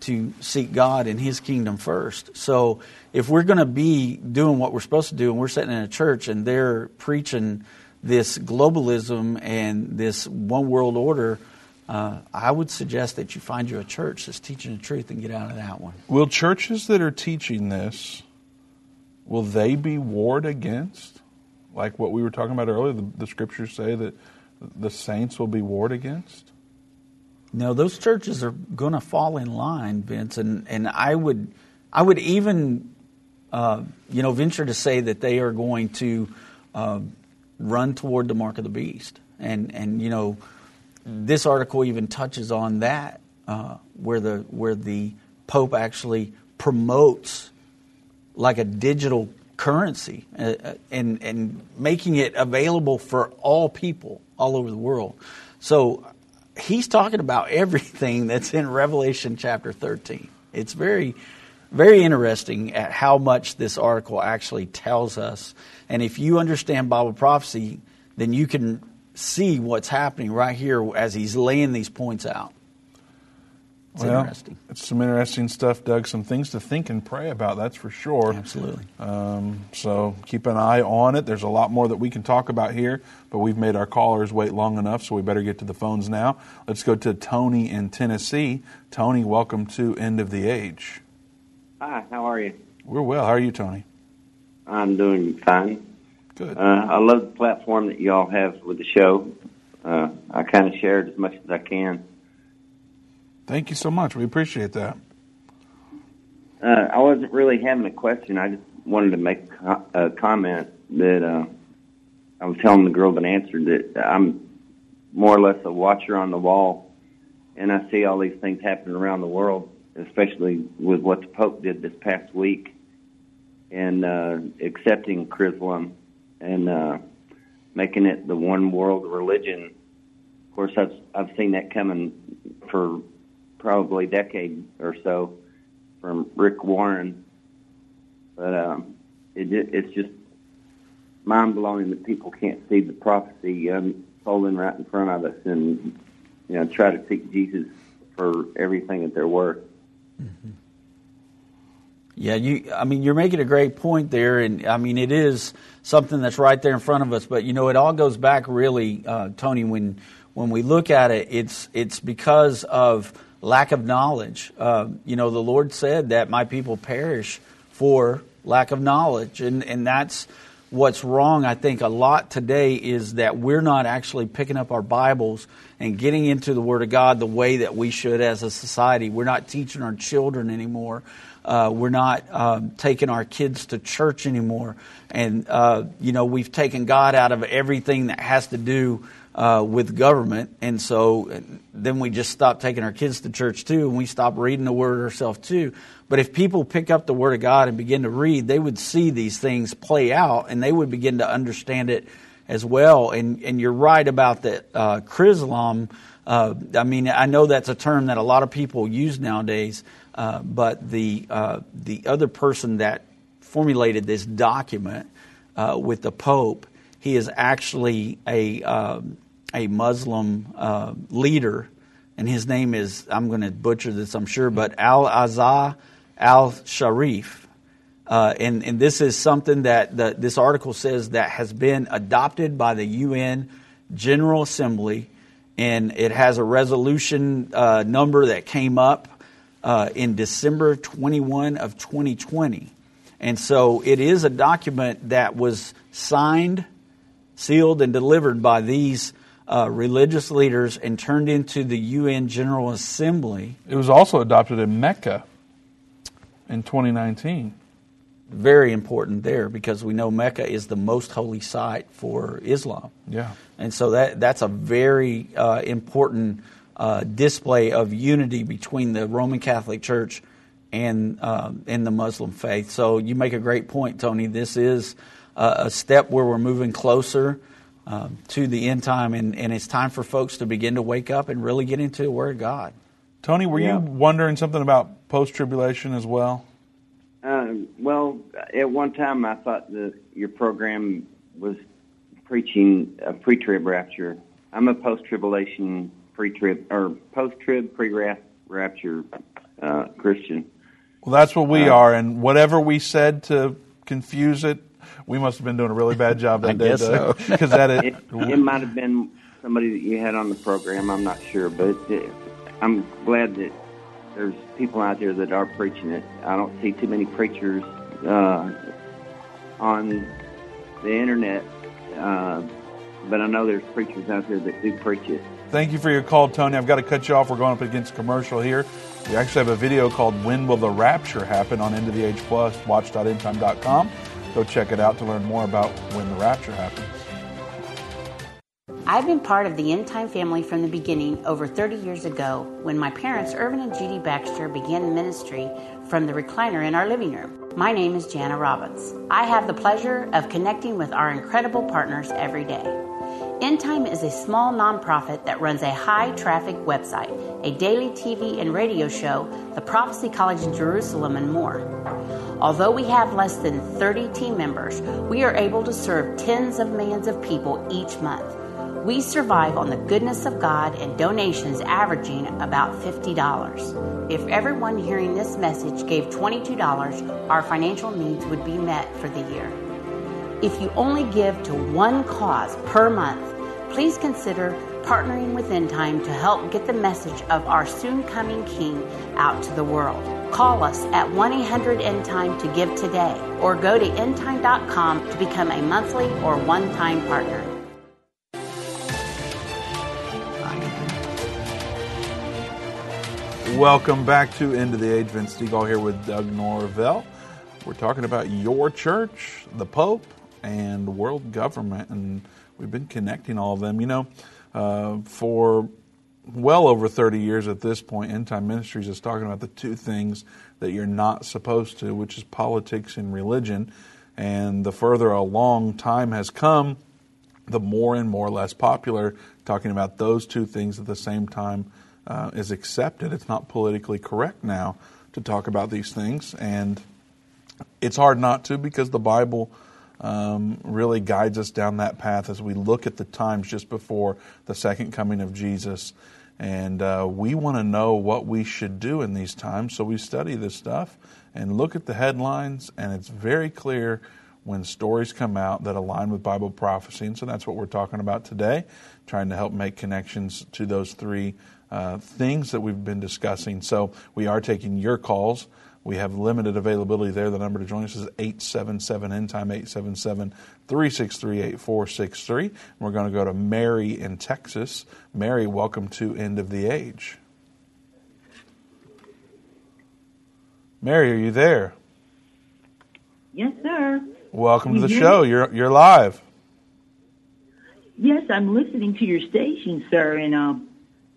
Speaker 2: to seek God and His kingdom first. So if we're going to be doing what we're supposed to do and we're sitting in a church and they're preaching this globalism and this one world order, uh, I would suggest that you find you a church that's teaching the truth and get out of that one.
Speaker 1: Will churches that are teaching this, will they be warred against? Like what we were talking about earlier, the, the scriptures say that the saints will be warred against?
Speaker 2: No, those churches are going to fall in line, Vince, and, and I would I would even uh, you know venture to say that they are going to uh, run toward the mark of the beast. And, and you know, this article even touches on that, uh, where, the, where the Pope actually promotes like a digital currency uh, uh and, and making it available for all people all over the world. So he's talking about everything that's in Revelation chapter 13. It's very, very interesting at how much this article actually tells us and if you understand Bible prophecy, then you can see what's happening right here as he's laying these points out. It's
Speaker 1: well,
Speaker 2: interesting.
Speaker 1: It's some interesting stuff, Doug. Some things to think and pray about, that's for sure.
Speaker 2: Absolutely.
Speaker 1: Um, so keep an eye on it. There's a lot more that we can talk about here, but we've made our callers wait long enough, so we better get to the phones now. Let's go to Tony in Tennessee. Tony, welcome to End of the Age.
Speaker 6: Hi, how are you?
Speaker 1: We're well. How are you, Tony?
Speaker 6: I'm doing fine.
Speaker 1: Good.
Speaker 6: Uh, I love the platform that y'all have with the show. Uh, I kind of share it as much as I can.
Speaker 1: Thank you so much. We appreciate that.
Speaker 6: Uh, I wasn't really having a question. I just wanted to make a comment that uh, I was telling the girl that answered that I'm more or less a watcher on the wall, and I see all these things happening around the world, especially with what the Pope did this past week and uh, accepting Chrislam and uh, making it the one world religion. Of course, I've I've seen that coming for probably a decade or so from Rick Warren, but um, it it's just mind blowing that people can't see the prophecy unfolding right in front of us and you know try to seek Jesus for everything that they're worth. Mm-hmm.
Speaker 2: Yeah, you. I mean, you're making a great point there, and I mean, it is something that's right there in front of us. But you know, it all goes back really, uh, Tony, when when we look at it, it's it's because of lack of knowledge. Uh, you know, the Lord said that my people perish for lack of knowledge, and and that's what's wrong. I think a lot today is that we're not actually picking up our Bibles and getting into the Word of God the way that we should as a society. We're not teaching our children anymore. Uh, we're not um, taking our kids to church anymore. And, uh, you know, we've taken God out of everything that has to do uh, with government. And so then we just stop taking our kids to church too, and we stop reading the Word ourselves too. But if people pick up the Word of God and begin to read, they would see these things play out and they would begin to understand it as well. And, and you're right about that uh, Chrislam. Uh, I mean, I know that's a term that a lot of people use nowadays, uh, but the, uh, the other person that formulated this document uh, with the Pope, he is actually a, um, a Muslim uh, leader, and his name is, I'm going to butcher this, I'm sure, but Al Azhar al Sharif. Uh, and, and this is something that the, this article says that has been adopted by the UN General Assembly, and it has a resolution uh, number that came up uh, in December 21 of 2020. And so it is a document that was signed, sealed, and delivered by these uh, religious leaders and turned into the UN General Assembly.
Speaker 1: It was also adopted in Mecca in 2019.
Speaker 2: Very important there because we know Mecca is the most holy site for Islam.
Speaker 1: Yeah.
Speaker 2: And so that, that's a very uh, important uh, display of unity between the Roman Catholic Church and, uh, and the Muslim faith. So you make a great point, Tony. This is a step where we're moving closer um, to the end time, and, and it's time for folks to begin to wake up and really get into the Word of God.
Speaker 1: Tony, were yeah. you wondering something about post tribulation as well?
Speaker 6: Uh, well, at one time I thought that your program was preaching a pre trib rapture. I'm a post tribulation pre trib or post trib pre rapture uh, Christian.
Speaker 1: Well, that's what we uh, are, and whatever we said to confuse it, we must have been doing a really bad job that
Speaker 2: I
Speaker 1: day.
Speaker 2: Guess so.
Speaker 1: Because that
Speaker 6: it, it, it might have been somebody that you had on the program. I'm not sure, but it, I'm glad that there's people out there that are preaching it. I don't see too many preachers uh, on the internet, uh, but I know there's preachers out there that do preach it.
Speaker 1: Thank you for your call, Tony. I've got to cut you off. We're going up against commercial here. We actually have a video called When Will the Rapture Happen on End of the Age Plus, watch.endtime.com. Go check it out to learn more about when the rapture happens.
Speaker 7: I've been part of the End Time family from the beginning over 30 years ago when my parents, Irvin and Judy Baxter, began ministry from the recliner in our living room. My name is Jana Robbins. I have the pleasure of connecting with our incredible partners every day. End Time is a small nonprofit that runs a high traffic website, a daily TV and radio show, the Prophecy College in Jerusalem, and more. Although we have less than 30 team members, we are able to serve tens of millions of people each month. We survive on the goodness of God and donations averaging about $50. If everyone hearing this message gave $22, our financial needs would be met for the year. If you only give to one cause per month, please consider partnering with End Time to help get the message of our soon coming King out to the world. Call us at 1 800 End Time to give today or go to endtime.com to become a monthly or one time partner.
Speaker 1: Welcome back to End of the Age. Vince Stegall here with Doug Norvell. We're talking about your church, the Pope, and world government, and we've been connecting all of them. You know, uh, for well over 30 years at this point, End Time Ministries is talking about the two things that you're not supposed to, which is politics and religion. And the further along time has come, the more and more less popular talking about those two things at the same time uh, is accepted. It's not politically correct now to talk about these things, and it's hard not to because the Bible um, really guides us down that path as we look at the times just before the second coming of Jesus. And uh, we want to know what we should do in these times, so we study this stuff and look at the headlines, and it's very clear when stories come out that align with Bible prophecy. And so that's what we're talking about today, trying to help make connections to those three uh, things that we've been discussing. So we are taking your calls. We have limited availability there. The number to join us is 877 end time 877 363 8463. We're going to go to Mary in Texas. Mary, welcome to End of the Age. Mary, are you there?
Speaker 8: Yes, sir.
Speaker 1: Welcome to the show. You're you're live.
Speaker 8: Yes, I'm listening to your station, sir, and um,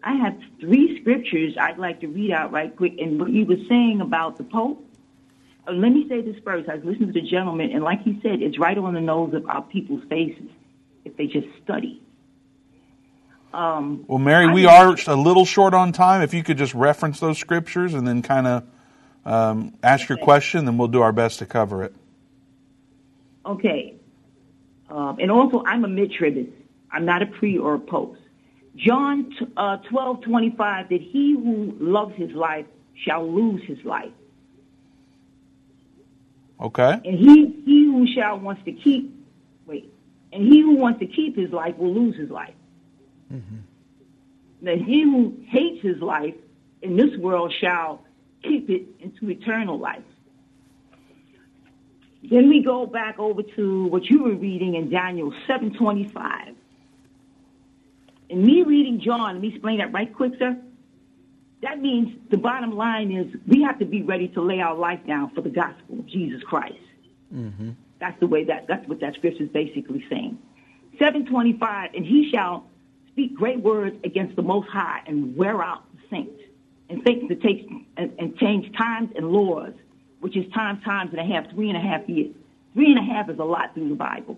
Speaker 8: I have three scriptures I'd like to read out right quick. And what you were saying about the Pope, uh, let me say this first. I was listening to the gentleman, and like he said, it's right on the nose of our people's faces if they just study. Um,
Speaker 1: Well, Mary,
Speaker 8: I
Speaker 1: we are a little short on time. If you could just reference those scriptures and then kind of um, ask your question, then we'll do our best to cover it.
Speaker 8: Okay. Um, and also, I'm a mid-tribist. I'm not a pre or a post. John uh, 12, 25, that he who loves his life shall lose his life.
Speaker 1: Okay?
Speaker 8: And he, he who shall wants to keep, wait, and he who wants to keep his life will lose his life. Now he who hates his life in this world shall keep it into eternal life. Then we go back over to what you were reading in Daniel 725. And me reading John, let me explain that right quick, sir. That means the bottom line is we have to be ready to lay our life down for the gospel of Jesus Christ.
Speaker 2: Mm-hmm.
Speaker 8: That's the way that that's what that scripture is basically saying. 725, and he shall speak great words against the Most High and wear out the saints, and think to take and, and change times and laws, which is time, times and a half, three and a half years. Three and a half is a lot through the Bible.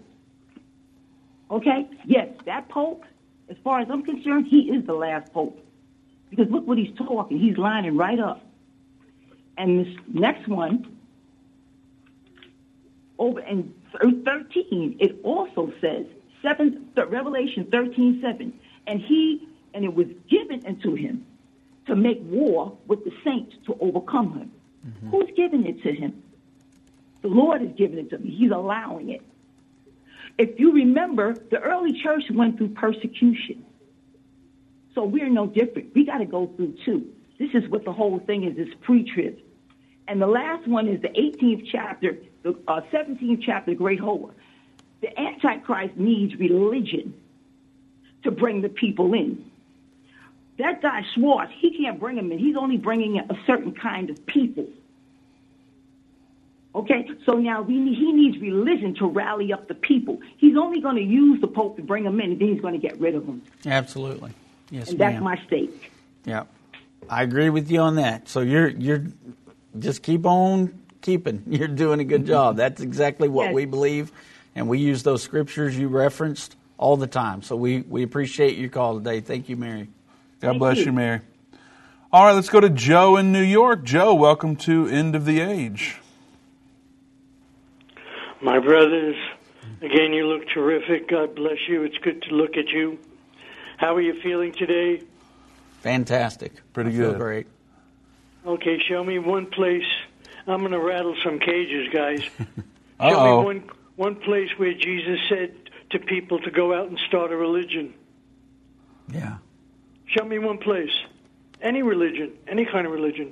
Speaker 8: Okay? Yes, that Pope, as far as I'm concerned, he is the last Pope. Because look what he's talking. He's lining right up. And this next one, over in thir- 13, it also says, seven, Revelation 13, 7, and he, and it was given unto him to make war with the saints to overcome him. Mm-hmm. Who's giving it to him? The Lord is giving it to him. He's allowing it. If you remember, the early church went through persecution. So we're no different. We got to go through too. This is what the whole thing is, this pre-trib. And the last one is the 18th chapter, the uh, 17th chapter, Great Whore. The Antichrist needs religion to bring the people in. That guy Schwartz, he can't bring them in. He's only bringing a certain kind of people. Okay, so now we need, he needs religion to rally up the people. He's only going to use the Pope to bring them in, and then he's going to get rid of them.
Speaker 2: Absolutely. Yes,
Speaker 8: and that's my stake.
Speaker 2: Yeah, I agree with you on that. So you're you're just keep on keeping. You're doing a good job. That's exactly what
Speaker 8: Yes.
Speaker 2: we believe, and we use those scriptures you referenced all the time. So we we appreciate your call today. Thank you, Mary.
Speaker 1: God
Speaker 8: Thank
Speaker 1: bless
Speaker 8: you.
Speaker 1: you, Mary. All right, let's go to Joe in New York. Joe, welcome to End of the Age.
Speaker 9: My brothers, again, you look terrific. God bless you. It's good to look at you. How are you feeling today?
Speaker 2: Fantastic.
Speaker 1: Pretty
Speaker 2: I feel
Speaker 1: good.
Speaker 2: Great.
Speaker 9: Okay, show me one place. I'm going to rattle some cages, guys. Show
Speaker 1: Uh-oh.
Speaker 9: me one one place where Jesus said to people to go out and start a religion.
Speaker 2: Yeah.
Speaker 9: Show me one place. Any religion, any kind of religion.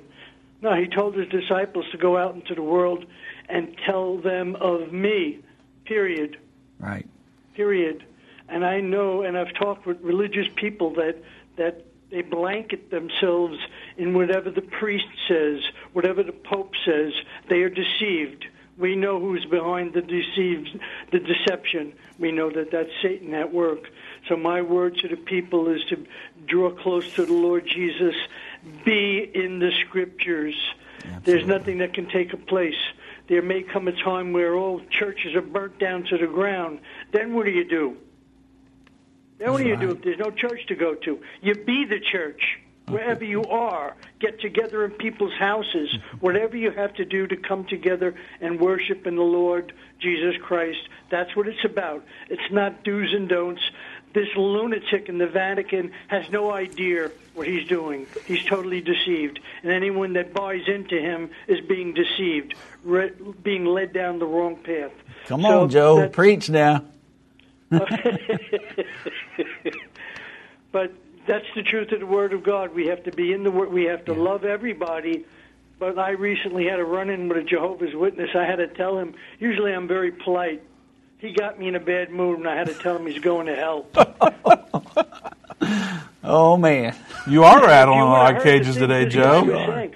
Speaker 9: No, he told his disciples to go out into the world and tell them of me. Period.
Speaker 2: Right.
Speaker 9: period. And I know, and I've talked with religious people that that they blanket themselves in whatever the priest says, whatever the pope says. They are deceived. We know who's behind the deceived, the deception. We know that that's Satan at work. So my word to the people is to draw close to the Lord Jesus. Be in the Scriptures. There's nothing that can take a place. There may come a time where all churches are burnt down to the ground. Then what do you do? Then what do you do if there's no church to go to? You be the church wherever you are. Get together in people's houses. Whatever you have to do to come together and worship in the Lord Jesus Christ. That's what it's about. It's not do's and don'ts. This lunatic in the Vatican has no idea what he's doing. He's totally deceived. And anyone that buys into him is being deceived, re- being led down the wrong path.
Speaker 2: Come
Speaker 9: So
Speaker 2: on, Joe. Preach now.
Speaker 9: but that's the truth of the Word of God. We have to be in the Word. We have to love everybody. But I recently had a run-in with a Jehovah's Witness. I had to tell him. Usually, I'm very polite. He got me in a bad mood, and I had to tell him he's going to hell.
Speaker 2: Oh man,
Speaker 1: You are rattling a
Speaker 9: You
Speaker 1: lot of cages today, Joe.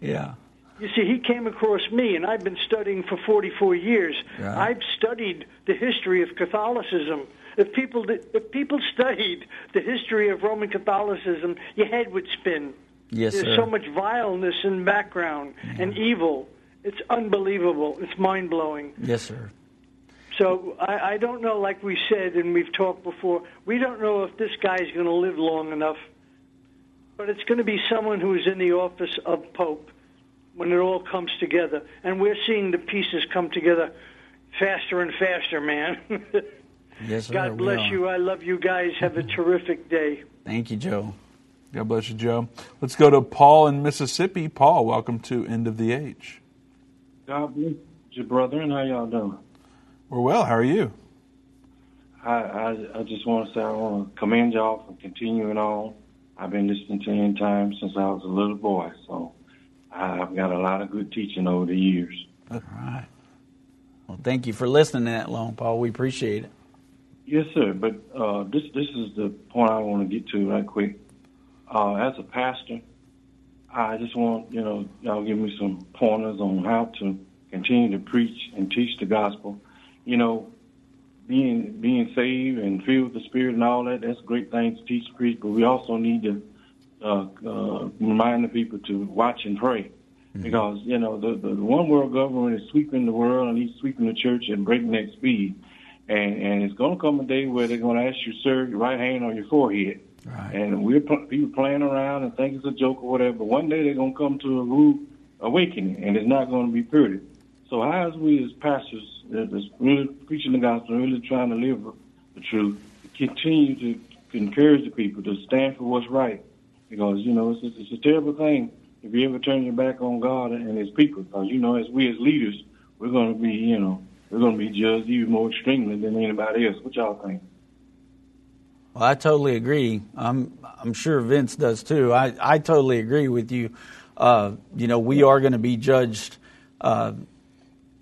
Speaker 2: yeah.
Speaker 9: You see, he came across me, and I've been studying for 44 years.
Speaker 2: Right.
Speaker 9: I've studied the history of Catholicism. If people did, if people studied the history of Roman Catholicism, your head would spin.
Speaker 2: Yes,
Speaker 9: There's
Speaker 2: sir.
Speaker 9: so much vileness in background and evil. It's unbelievable. It's mind blowing.
Speaker 2: Yes, sir.
Speaker 9: So I, I don't know, like we said and we've talked before, we don't know if this guy's going to live long enough. But it's going to be someone who is in the office of Pope when it all comes together. And we're seeing the pieces come together faster and faster, man.
Speaker 2: Yes, sir.
Speaker 9: God bless you. I love you guys. Have a terrific day.
Speaker 2: Thank you, Joe.
Speaker 1: God bless you, Joe. Let's go to Paul in Mississippi. Paul, welcome to End of the Age.
Speaker 10: God bless you, brother, and how y'all doing?
Speaker 1: We're well. How are you?
Speaker 10: I, I I just want to say I want to commend y'all for continuing on. I've been listening to End Time since I was a little boy, so I've got a lot of good teaching over the years.
Speaker 2: All right. Well, thank you for listening that long, Paul. We appreciate it.
Speaker 10: Yes, sir. But uh, this this is the point I want to get to right quick. Uh, as a pastor, I just want you know y'all give me some pointers on how to continue to preach and teach the gospel. You know, being being saved and filled with the Spirit and all that that's a great thing to teach and preach. But we also need to uh, uh, remind the people to watch and pray. Because you know the, the the one world government is sweeping the world and he's sweeping the church at breakneck speed, and and it's going to come a day where they're going to ask you, sir, your right hand on your forehead.
Speaker 2: Right.
Speaker 10: And we're pl- people playing around and think it's a joke or whatever. But one day they're going to come to a rude awakening, and it's not going to be pretty. So how is we as pastors that is really preaching the gospel, really trying to live the truth, continue to encourage the people to stand for what's right? Because you know it's, it's a terrible thing if you ever turn your back on God and His people. Because you know, as we as leaders, we're going to be, you know, we're going to be judged even more extremely than anybody else. What y'all think?
Speaker 2: Well, I totally agree. I'm I'm sure Vince does too. I, I totally agree with you. Uh, you know, we are going to be judged. Uh,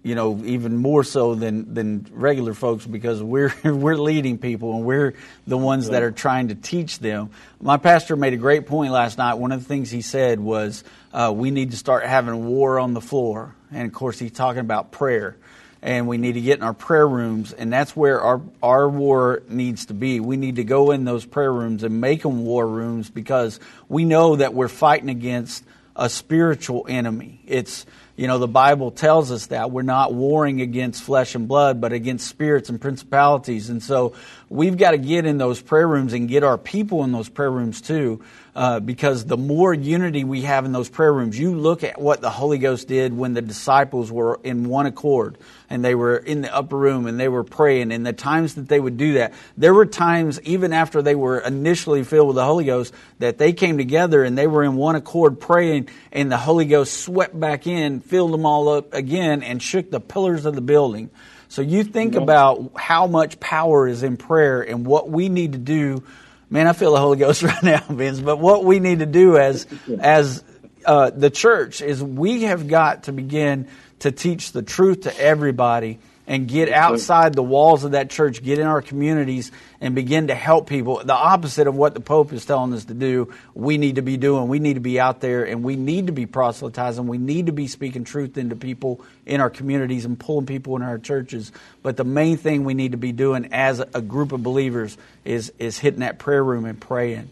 Speaker 2: you know, even more so than than regular folks because we're we're leading people and we're the ones that are trying to teach them. My pastor made a great point last night. One of the things he said was uh, we need to start having war on the floor, and of course he's talking about prayer. And we need to get in our prayer rooms. And that's where our our war needs to be. We need to go in those prayer rooms and make them war rooms because we know that we're fighting against a spiritual enemy. It's you know the bible tells us that we're not warring against flesh and blood but against spirits and principalities and so we've got to get in those prayer rooms and get our people in those prayer rooms too uh, because the more unity we have in those prayer rooms, you look at what the Holy Ghost did when the disciples were in one accord and they were in the upper room and they were praying, and the times that they would do that. There were times, even after they were initially filled with the Holy Ghost, that they came together and they were in one accord praying, and the Holy Ghost swept back in, filled them all up again, and shook the pillars of the building. So you think about how much power is in prayer and what we need to do Man, I feel the Holy Ghost right now, Vince. But what we need to do as as uh, the church is we have got to begin to teach the truth to everybody and get outside the walls of that church, get in our communities, and begin to help people. The opposite of what the Pope is telling us to do, we need to be doing. We need to be out there and we need to be proselytizing. We need to be speaking truth into people in our communities and pulling people in our churches. But the main thing we need to be doing as a group of believers is, is hitting that prayer room and praying.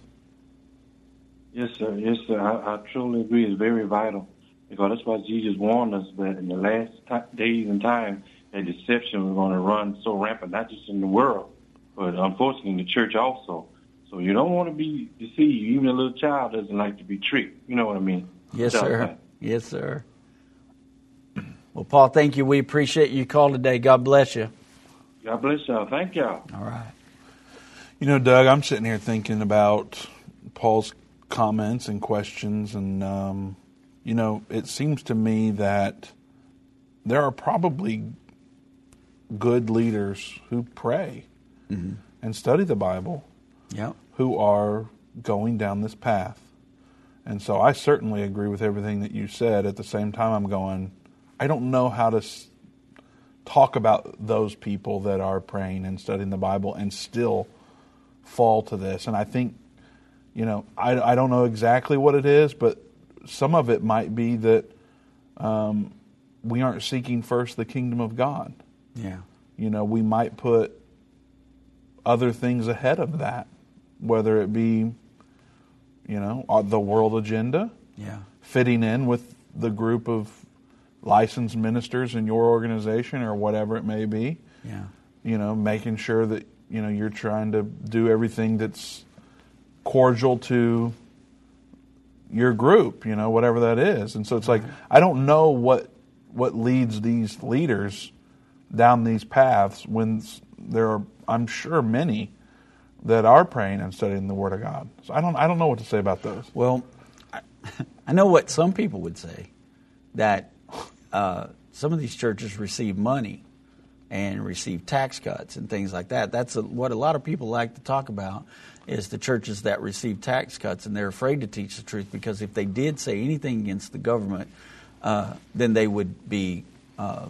Speaker 10: Yes, sir. Yes, sir. I, I truly agree. It's very vital because that's why Jesus warned us that in the last t- days and time, that deception was going to run so rampant, not just in the world, but unfortunately in the church also. So you don't want to be deceived. Even a little child doesn't like to be tricked. You know what I mean?
Speaker 2: Yes,
Speaker 10: What
Speaker 2: sir.
Speaker 10: think?
Speaker 2: Yes, sir. Well, Paul, thank you. We appreciate you call today. God bless you.
Speaker 10: God bless y'all. Thank y'all.
Speaker 2: All right.
Speaker 1: You know, Doug, I'm sitting here thinking about Paul's comments and questions, and um, you know, it seems to me that there are probably good leaders who pray
Speaker 2: Mm-hmm.
Speaker 1: and study the Bible who are going down this path. And so I certainly agree with everything that you said. At the same time, I'm going, I don't know how to s- talk about those people that are praying and studying the Bible and still fall to this. And I think, you know, I, I don't know exactly what it is, but some of it might be that um, we aren't seeking first the kingdom of God.
Speaker 2: Yeah.
Speaker 1: You know, we might put other things ahead of that, whether it be, you know, uh, the world agenda,
Speaker 2: Yeah.
Speaker 1: fitting in with the group of licensed ministers in your organization or whatever it may be.
Speaker 2: Yeah.
Speaker 1: You know, making sure that, you know, you're trying to do everything that's cordial to your group, you know, whatever that is. And so it's like I don't know what what leads these leaders down these paths when there are I'm sure many that are praying and studying the word of God. So I don't I don't know what to say about those.
Speaker 2: Well, I, I know what some people would say that uh, some of these churches receive money and receive tax cuts and things like that. That's a, what a lot of people like to talk about is the churches that receive tax cuts and they're afraid to teach the truth because if they did say anything against the government, uh, then they would be uh,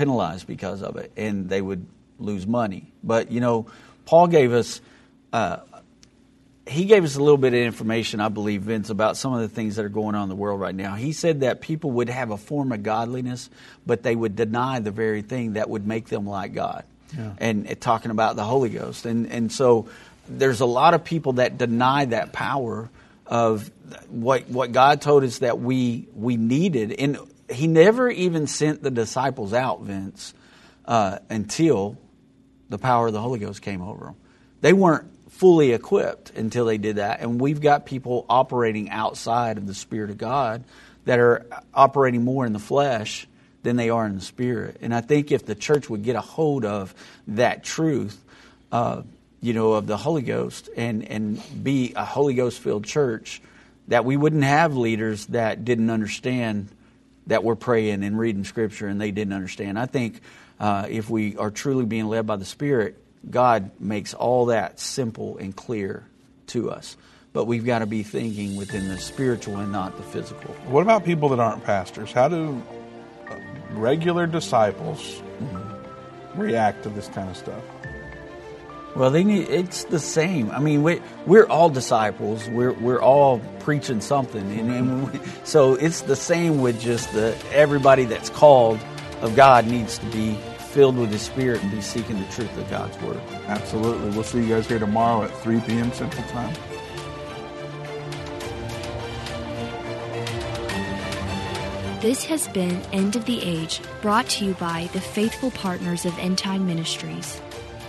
Speaker 2: penalized because of it and they would lose money. But you know, Paul gave us. Uh, he gave us a little bit of information, I believe, Vince, about some of the things that are going on in the world right now. He said that people would have a form of godliness, but they would deny the very thing that would make them like God.
Speaker 1: Yeah.
Speaker 2: And, and talking about the Holy Ghost. And, and so there's a lot of people that deny that power of what, what God told us that we, we needed. And he never even sent the disciples out, Vince, uh, until the power of the Holy Ghost came over them. They weren't fully equipped until they did that. And we've got people operating outside of the Spirit of God that are operating more in the flesh than they are in the Spirit. And I think if the church would get a hold of that truth, uh, you know, of the Holy Ghost and, and be a Holy Ghost filled church, that we wouldn't have leaders that didn't understand that we're praying and reading Scripture and they didn't understand. I think uh, if we are truly being led by the Spirit, God makes all that simple and clear to us. But we've got to be thinking within the spiritual and not the physical.
Speaker 1: What about people that aren't pastors? How do uh, regular disciples react to this kind of stuff?
Speaker 2: Well, they need. It's the same. I mean, we, we're all disciples. We're we're all preaching something, and, and we, so it's the same with just the everybody that's called of God needs to be filled with His Spirit and be seeking the truth of God's Word.
Speaker 1: Absolutely. We'll see you guys here tomorrow at 3 p.m. Central Time.
Speaker 11: This has been End of the Age, brought to you by the faithful partners of End Time Ministries.